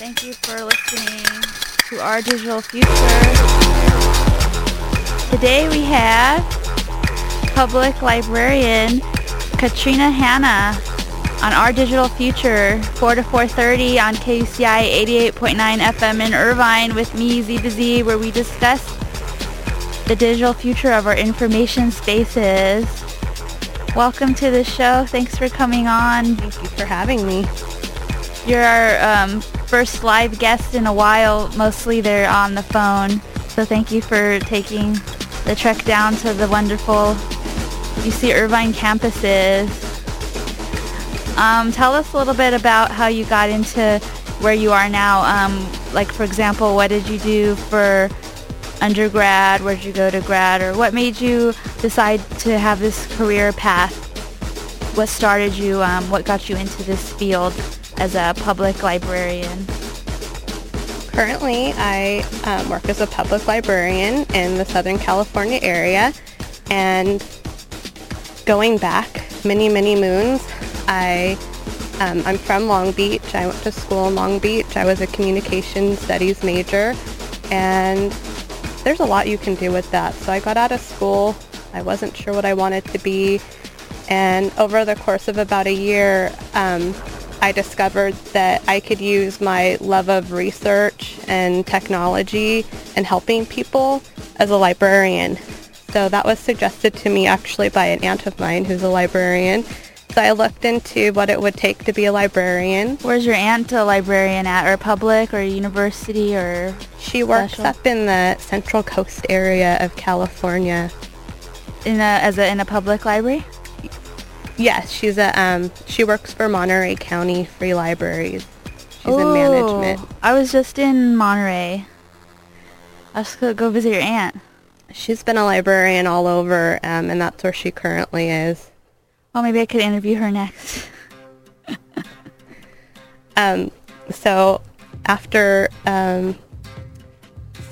Thank you for listening to Our Digital Future. Today we have public librarian Catrina Hanna on Our Digital Future, 4 to 4.30 on KUCI 88.9 FM in Irvine with me, Z to Z, where we discuss the digital future of our information spaces. Welcome to the show. Thanks for coming on. Thank you for having me. You're our um, first live guest in a while. Mostly they're on the phone. So thank you for taking the trek down to the wonderful UC Irvine campuses. Um, tell us a little bit about how you got into where you are now. Um, like, for example, what did you do for undergrad? Where did you go to grad? Or what made you decide to have this career path? What started you? Um, what got you into this field as a public librarian? Currently, I um, work as a public librarian in the Southern California area, and going back many, many moons, I um, I'm from Long Beach. I went to school in Long Beach. I was a communication studies major, and there's a lot you can do with that. So I got out of school. I wasn't sure what I wanted to be, and over the course of about a year, um, I discovered that I could use my love of research and technology and helping people as a librarian. So that was suggested to me actually by an aunt of mine who's a librarian. So I looked into what it would take to be a librarian. Where's your aunt a librarian at, or public, or university, or She works special? up in the Central Coast area of California. in a as a in a public library? Yes, she's a um, she works for Monterey County Free Libraries. She's in management. I was just in Monterey. I was gonna go visit your aunt. She's been a librarian all over, um, and that's where she currently is. Well, maybe I could interview her next. Um, so after um,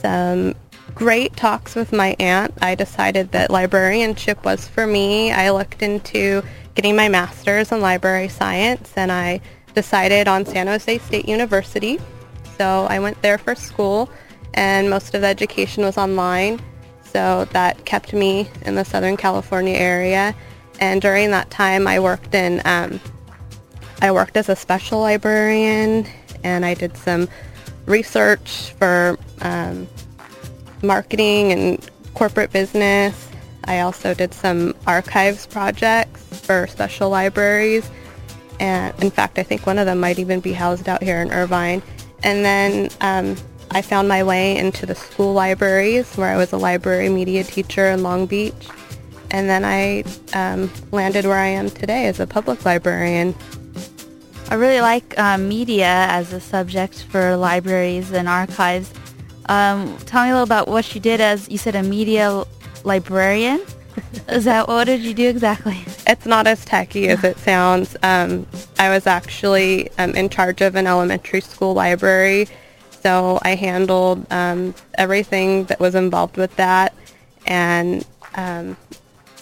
some great talks with my aunt, I decided that librarianship was for me. I looked into getting my master's in library science, and I decided on San Jose State University. So I went there for school, and most of the education was online. So that kept me in the Southern California area. And during that time, I worked in um, I worked as a special librarian and I did some research for um, marketing and corporate business. I also did some archives projects for special libraries. And in fact, I think one of them might even be housed out here in Irvine. And then um, I found my way into the school libraries where I was a library media teacher in Long Beach. And then I um, landed where I am today as a public librarian. I really like uh, media as a subject for libraries and archives. Um, tell me a little about what you did as you said a media librarian. Is that what did you do exactly? It's not as techy as it sounds. Um, I was actually um, in charge of an elementary school library, so I handled um, everything that was involved with that and um,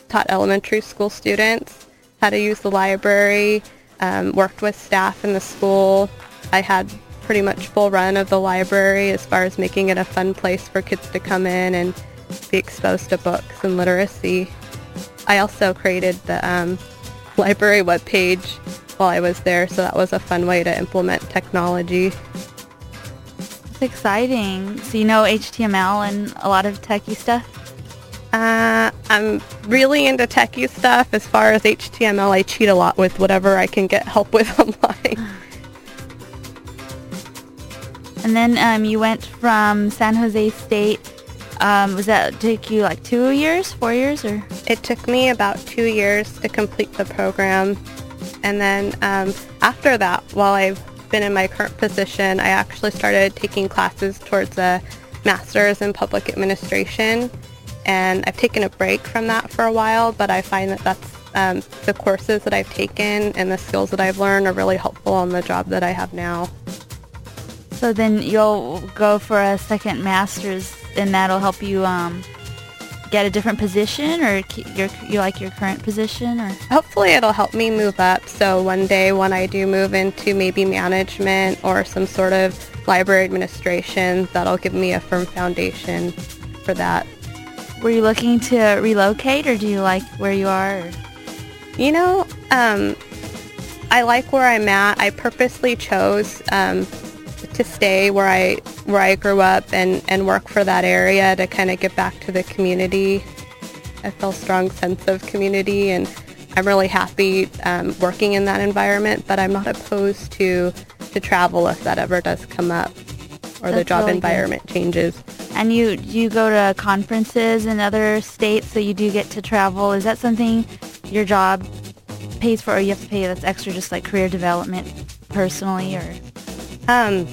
taught elementary school students how to use the library, um, worked with staff in the school. I had pretty much full run of the library as far as making it a fun place for kids to come in and be exposed to books and literacy. I also created the um, library webpage while I was there, so that was a fun way to implement technology. It's exciting. So you know HTML and a lot of techie stuff. Uh, I'm really into techie stuff. As far as HTML, I cheat a lot with whatever I can get help with online. And then um, you went from San Jose State. Um, was that take you like two years, four years, or It took me about two years to complete the program. And then um, after that, while I've been in my current position, I actually started taking classes towards a master's in public administration. And I've taken a break from that for a while, but I find that that's um, the courses that I've taken and the skills that I've learned are really helpful on the job that I have now. so? Then you'll go for a second master's, and that'll help you um, get a different position, or your you like your current position, or Hopefully it'll help me move up. So one day when I do move into maybe management or some sort of library administration that'll give me a firm foundation for that. Were you looking to relocate or do you like where you are? Or? You know, um, I like where I'm at. I purposely chose um, to stay where I where I grew up and, and work for that area to kind of get back to the community. I feel a strong sense of community and I'm really happy um, working in that environment, but I'm not opposed to to travel if that ever does come up or That's the job really environment changes. And you you go to conferences in other states, so you do get to travel. Is that something your job pays for, or you have to pay that's extra, just like career development personally, or? Um,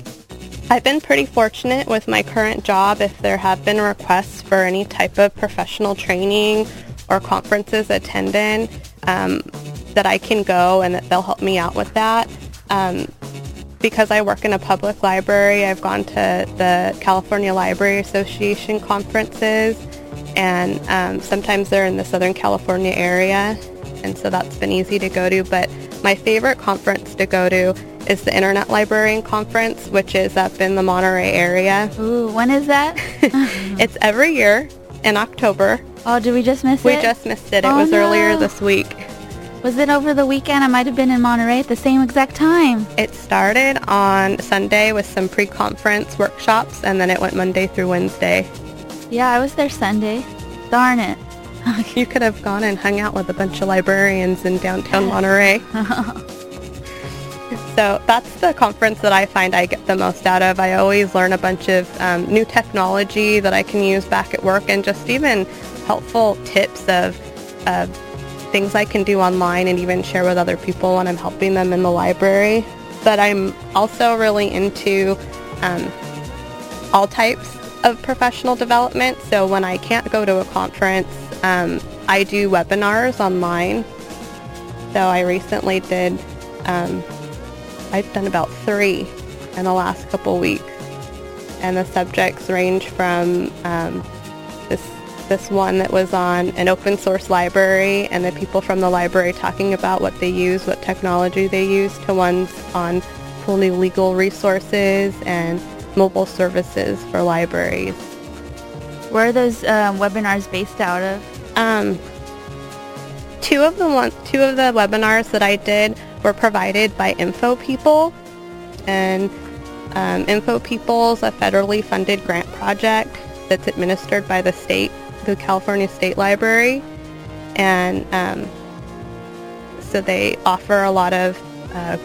I've been pretty fortunate with my current job. If there have been requests for any type of professional training or conferences attended, um, that I can go and that they'll help me out with that. Um, because I work in a public library, I've gone to the California Library Association conferences, and um, sometimes they're in the Southern California area, and so that's been easy to go to. But my favorite conference to go to is the Internet Librarian Conference, which is up in the Monterey area. Ooh, when is that? it's every year in October. oh, did we just miss We it? We just missed it. It Oh, was earlier this week. Was it over the weekend? I might have been in Monterey at the same exact time. It started on Sunday with some pre-conference workshops, and then it went Monday through Wednesday. Yeah, I was there Sunday. Darn it. You could have gone and hung out with a bunch of librarians in downtown Monterey. so that's the conference that I find I get the most out of. I always learn a bunch of um, new technology that I can use back at work and just even helpful tips of, of things I can do online and even share with other people when I'm helping them in the library. But I'm also really into um, all types of professional development. So when I can't go to a conference, um, I do webinars online. So I recently did, um, I've done about three in the last couple weeks. And the subjects range from um, this this one that was on an open source library and the people from the library talking about what they use, what technology they use, to ones on fully legal resources and mobile services for libraries. Where are those um, webinars based out of? Um, two of the one, two of the webinars that I did were provided by Infopeople, and um, Infopeople's a federally funded grant project that's administered by the state, the California State Library, and um, so they offer a lot of uh,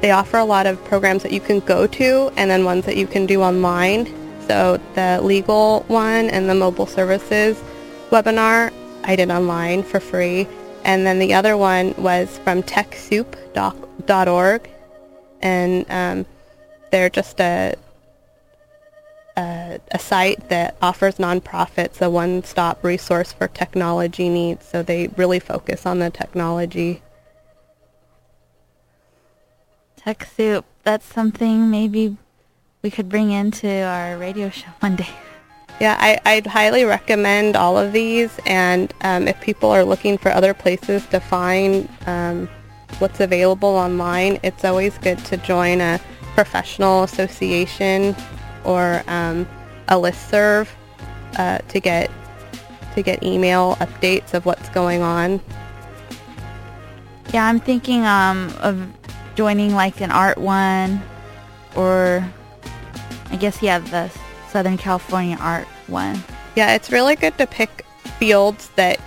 they offer a lot of programs that you can go to and then ones that you can do online. So the legal one and the mobile services webinar I did online for free. And then the other one was from TechSoup.org. And um, they're just a, a, a site that offers nonprofits a one-stop resource for technology needs. So they really focus on the technology. TechSoup, that's something maybe we could bring into our radio show one day. Yeah, I, I'd highly recommend all of these. And um, if people are looking for other places to find um, what's available online, it's always good to join a professional association or um, a listserv uh, to get to get email updates of what's going on. Yeah, I'm thinking um, of joining like an art one, or I guess yeah, the Southern California art one. Yeah, it's really good to pick fields that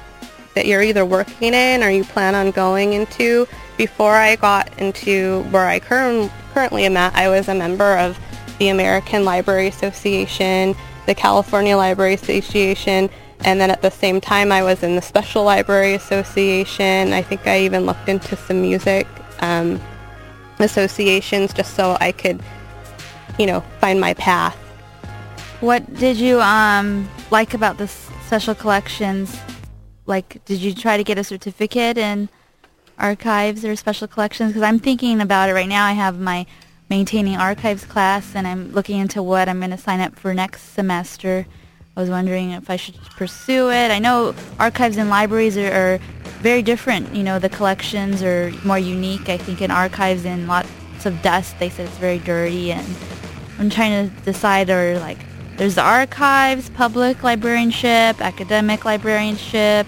that you're either working in or you plan on going into. Before I got into where I curr- currently am at, I was a member of the American Library Association, the California Library Association, and then at the same time I was in the Special Library Association. I think I even looked into some music um, associations just so I could, you know, find my path. What did you um like about the special collections? Like, did you try to get a certificate in archives or special collections? Because I'm thinking about it right now. I have my maintaining archives class, and I'm looking into what I'm going to sign up for next semester. I was wondering if I should pursue it. I know archives and libraries are, are very different. You know, the collections are more unique. I think in archives in lots lots of dust. They said it's very dirty, and I'm trying to decide or like there's the archives, public librarianship, academic librarianship,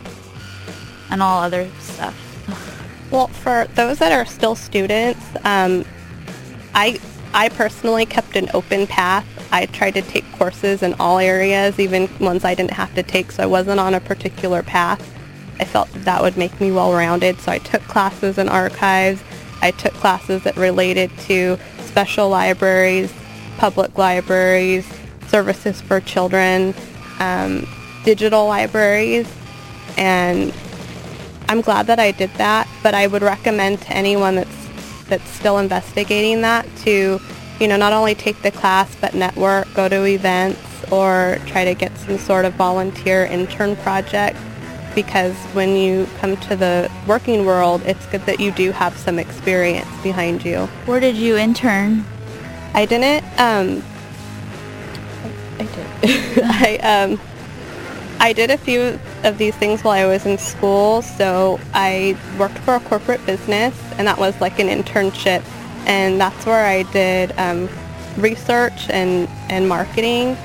and all other stuff. Well, for those that are still students, um, I I personally kept an open path. I tried to take courses in all areas, even ones I didn't have to take, so I wasn't on a particular path. I felt that, that would make me well-rounded, so I took classes in archives. I took classes that related to special libraries, public libraries, services for children, um, digital libraries, and I'm glad that I did that, but I would recommend to anyone that's that's still investigating that to, you know, not only take the class but network, go to events, or try to get some sort of volunteer intern project because when you come to the working world, it's good that you do have some experience behind you. Where did you intern? I didn't. Um, I did. I um, I did a few of these things while I was in school. So I worked for a corporate business, and that was like an internship, and that's where I did um, research and and marketing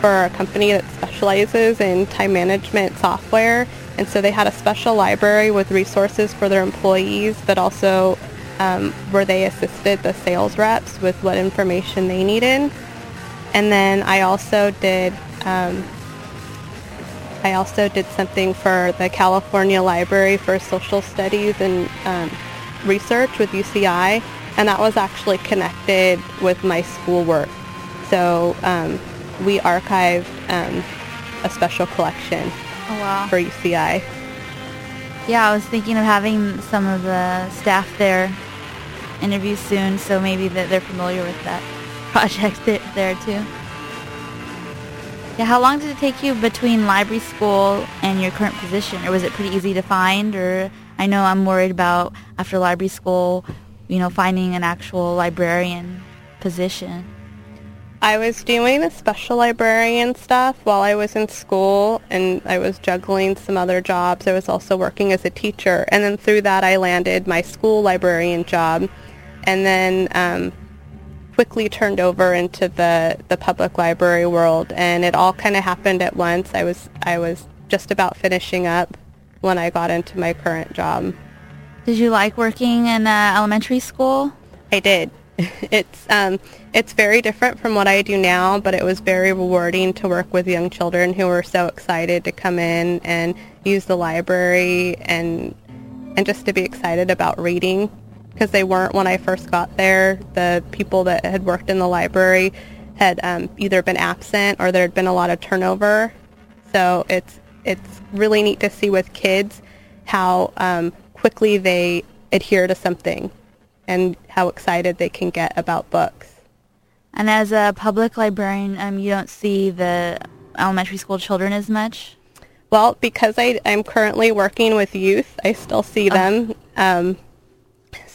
for a company that specializes in time management software. And so they had a special library with resources for their employees, but also um, where they assisted the sales reps with what information they needed. And then I also did um, I also did something for the California Library for Social Studies and um, Research with UCI, and that was actually connected with my schoolwork. So um, we archived um, a special collection Oh wow. for UCI. Yeah, I was thinking of having some of the staff there interview soon, so maybe that they're familiar with that project th- there too. Yeah, how long did it take you between library school and your current position, or was it pretty easy to find? Or I know I'm worried about after library school, you know, finding an actual librarian position. I was doing the special librarian stuff while I was in school and I was juggling some other jobs. I was also working as a teacher and then through that I landed my school librarian job and then um, quickly turned over into the, the public library world and it all kind of happened at once. I was I was just about finishing up when I got into my current job. Did you like working in uh, elementary school? I did. It's um, it's very different from what I do now, but it was very rewarding to work with young children who were so excited to come in and use the library and and just to be excited about reading because they weren't when I first got there. The people that had worked in the library had um, either been absent or there had been a lot of turnover. So it's it's really neat to see with kids how um, quickly they adhere to something and how excited they can get about books. And as a public librarian, um, you don't see the elementary school children as much? Well, because I, I'm currently working with youth, I still see them. Um,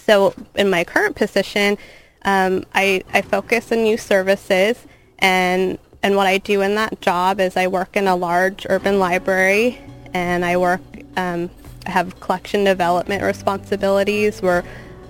so in my current position, um, I, I focus on youth services, and and what I do in that job is I work in a large urban library, and I work um, have collection development responsibilities where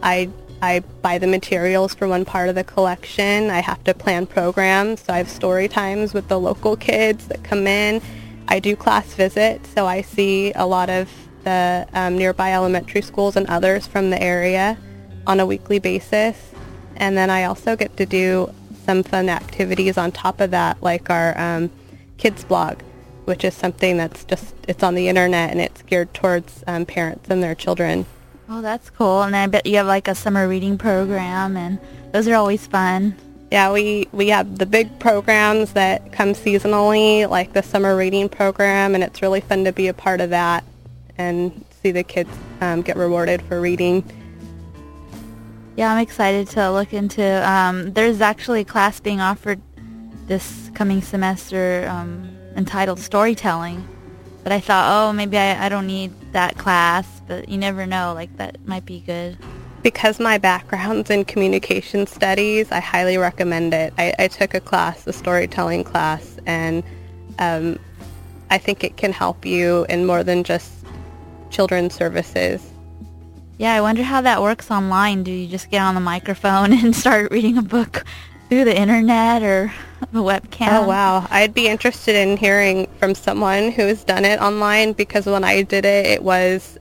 I I buy the materials for one part of the collection. I have to plan programs, so I have story times with the local kids that come in. I do class visits, so I see a lot of the um, nearby elementary schools and others from the area on a weekly basis. And then I also get to do some fun activities on top of that, like our um, kids blog, which is something that's just, it's on the internet and it's geared towards um, parents and their children. Oh, that's cool. And I bet you have like a summer reading program, and those are always fun. Yeah, we, we have the big programs that come seasonally, like the summer reading program, and it's really fun to be a part of that and see the kids um, get rewarded for reading. Yeah, I'm excited to look into. Um, there's actually a class being offered this coming semester um, entitled Storytelling. But I thought, oh, maybe I, I don't need that class. But you never know. Like, that might be good. Because my background's in communication studies, I highly recommend it. I, I took a class, a storytelling class, and um, I think it can help you in more than just children's services. Yeah, I wonder how that works online. Do you just get on the microphone and start reading a book through the internet or the webcam? Oh wow, I'd be interested in hearing from someone who's done it online because when I did it, it was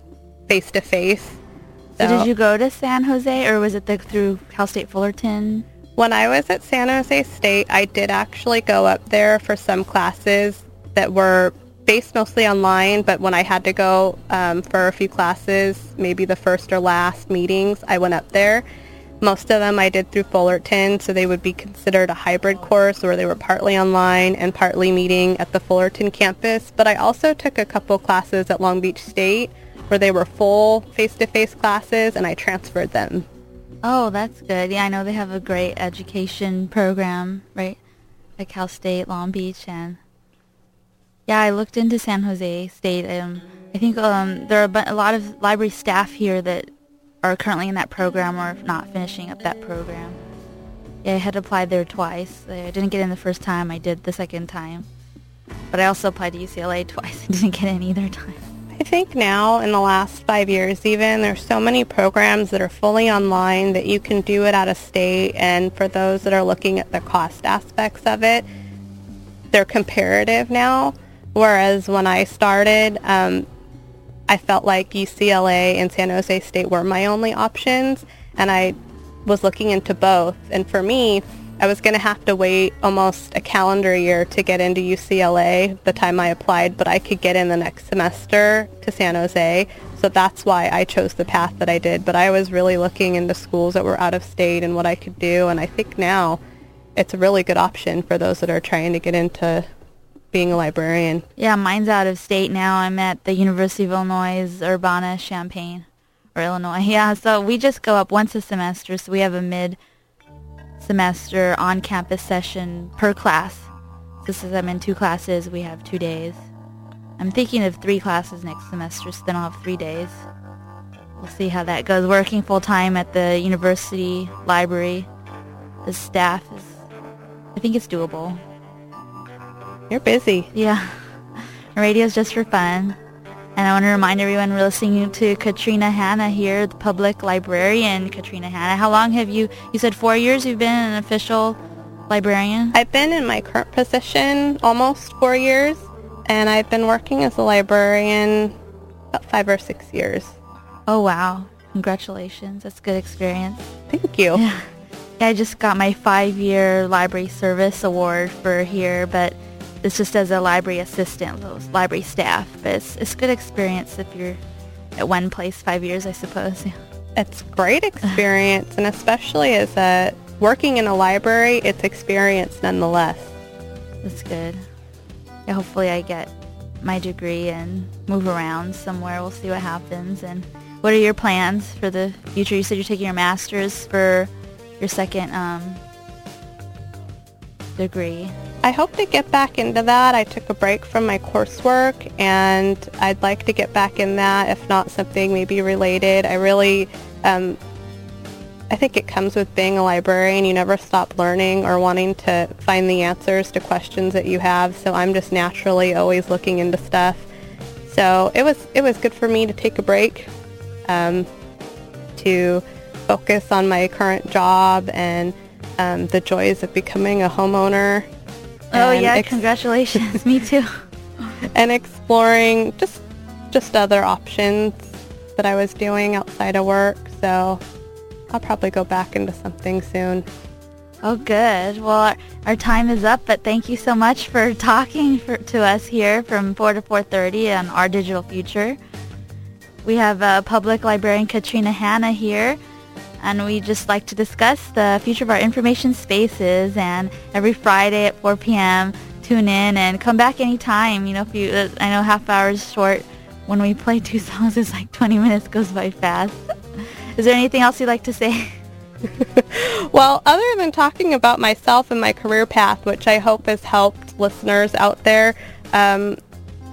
face to face. So did you go to San Jose or was it the, through Cal State Fullerton? When I was at San Jose State, I did actually go up there for some classes that were based mostly online, but when I had to go um, for a few classes, maybe the first or last meetings, I went up there. Most of them I did through Fullerton, so they would be considered a hybrid course where they were partly online and partly meeting at the Fullerton campus. But I also took a couple classes at Long Beach State where they were full face-to-face classes, and I transferred them. Oh, that's good. Yeah, I know they have a great education program, right, at Cal State, Long Beach, and yeah, I looked into San Jose State. Um, I think um, there are a lot of library staff here that are currently in that program or not finishing up that program. Yeah, I had applied there twice. I didn't get in the first time. I did the second time. But I also applied to UCLA twice. I didn't get in either time. I think now in the last five years even, there's so many programs that are fully online that you can do it out of state. And for those that are looking at the cost aspects of it, they're comparative now. Whereas when I started, um, I felt like UCLA and San Jose State were my only options. And I was looking into both. And for me, I was going to have to wait almost a calendar year to get into UCLA the time I applied, but I could get in the next semester to San Jose. So that's why I chose the path that I did. But I was really looking into schools that were out of state and what I could do. And I think now it's a really good option for those that are trying to get into being a librarian. Yeah, mine's out of state now. I'm at the University of Illinois Urbana-Champaign or Illinois. Yeah, so we just go up once a semester. So we have a mid semester on-campus session per class. So since I'm in two classes, we have two days. I'm thinking of three classes next semester, so then I'll have three days. We'll see how that goes. Working full-time at the university library, the staff is, I think it's doable. You're busy. Yeah. Radio's just for fun. And I want to remind everyone we're listening to Catrina Hanna here, the public librarian Catrina Hanna. How long have you, you said four years you've been an official librarian? I've been in my current position almost four years, and I've been working as a librarian about five or six years. Oh, wow. Congratulations. That's a good experience. Thank you. Yeah. I just got my five-year library service award for here, but it's just as a library assistant, those library staff. But it's, it's good experience if you're at one place five years, I suppose. It's great experience, and especially as a working in a library, it's experience nonetheless. That's good. Yeah, hopefully I get my degree and move around somewhere. We'll see what happens. And what are your plans for the future? You said you're taking your master's for your second um, degree. I hope to get back into that. I took a break from my coursework and I'd like to get back in that, if not something maybe related. I really, um, I think it comes with being a librarian. You never stop learning or wanting to find the answers to questions that you have. So I'm just naturally always looking into stuff. So it was it was good for me to take a break, um, to focus on my current job and um, the joys of becoming a homeowner. Oh yeah, ex- congratulations. Me too. and exploring just just other options that I was doing outside of work. So I'll probably go back into something soon. Oh, good. Well, our, our time is up, but thank you so much for talking for, to us here from 4 to 4.30 on Our Digital Future. We have uh, public librarian Catrina Hanna here, and we just like to discuss the future of our information spaces, and every Friday at 4 p.m., tune in and come back anytime. You know, if you, uh, I know half hour is short. When we play two songs, it's like 20 minutes goes by fast. is there anything else you'd like to say? well, other than talking about myself and my career path, which I hope has helped listeners out there, um,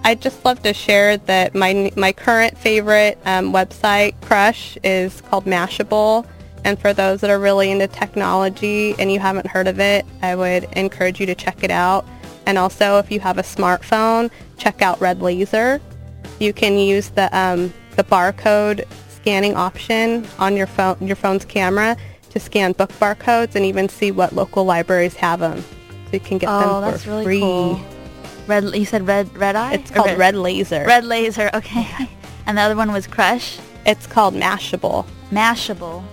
I'd just love to share that my my current favorite um, website crush is called Mashable. And for those that are really into technology and you haven't heard of it, I would encourage you to check it out. And also, if you have a smartphone, check out Red Laser. You can use the um, the barcode scanning option on your phone, your phone's camera to scan book barcodes and even see what local libraries have them. So you can get oh, them for that's really free. cool. Red, you said red, red eye. It's called Red Laser. Red laser. Okay. And the other one was Crush. It's called Mashable. Mashable.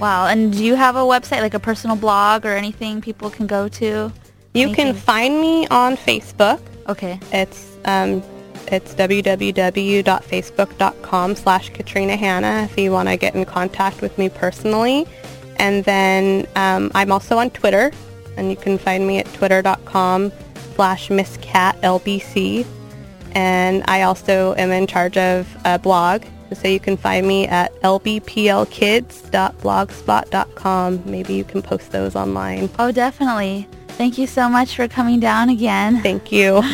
Wow. And do you have a website, like a personal blog or anything people can go to? You can find me on Facebook. Okay. It's um, it's www.facebook.com slash Catrina Hanna if you want to get in contact with me personally. And then um, I'm also on Twitter, and you can find me at twitter.com slash MissCatLBC. And I also am in charge of a blog, so you can find me at lbplkids.blogspot.com. Maybe you can post those online. Oh, definitely. Thank you so much for coming down again. Thank you.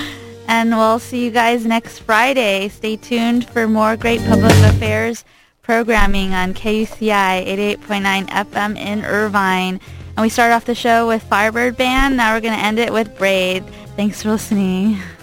And we'll see you guys next Friday. Stay tuned for more great public affairs programming on KUCI 88.9 FM in Irvine. And we start off the show with Firebird Band. Now we're going to end it with Braid. Thanks for listening.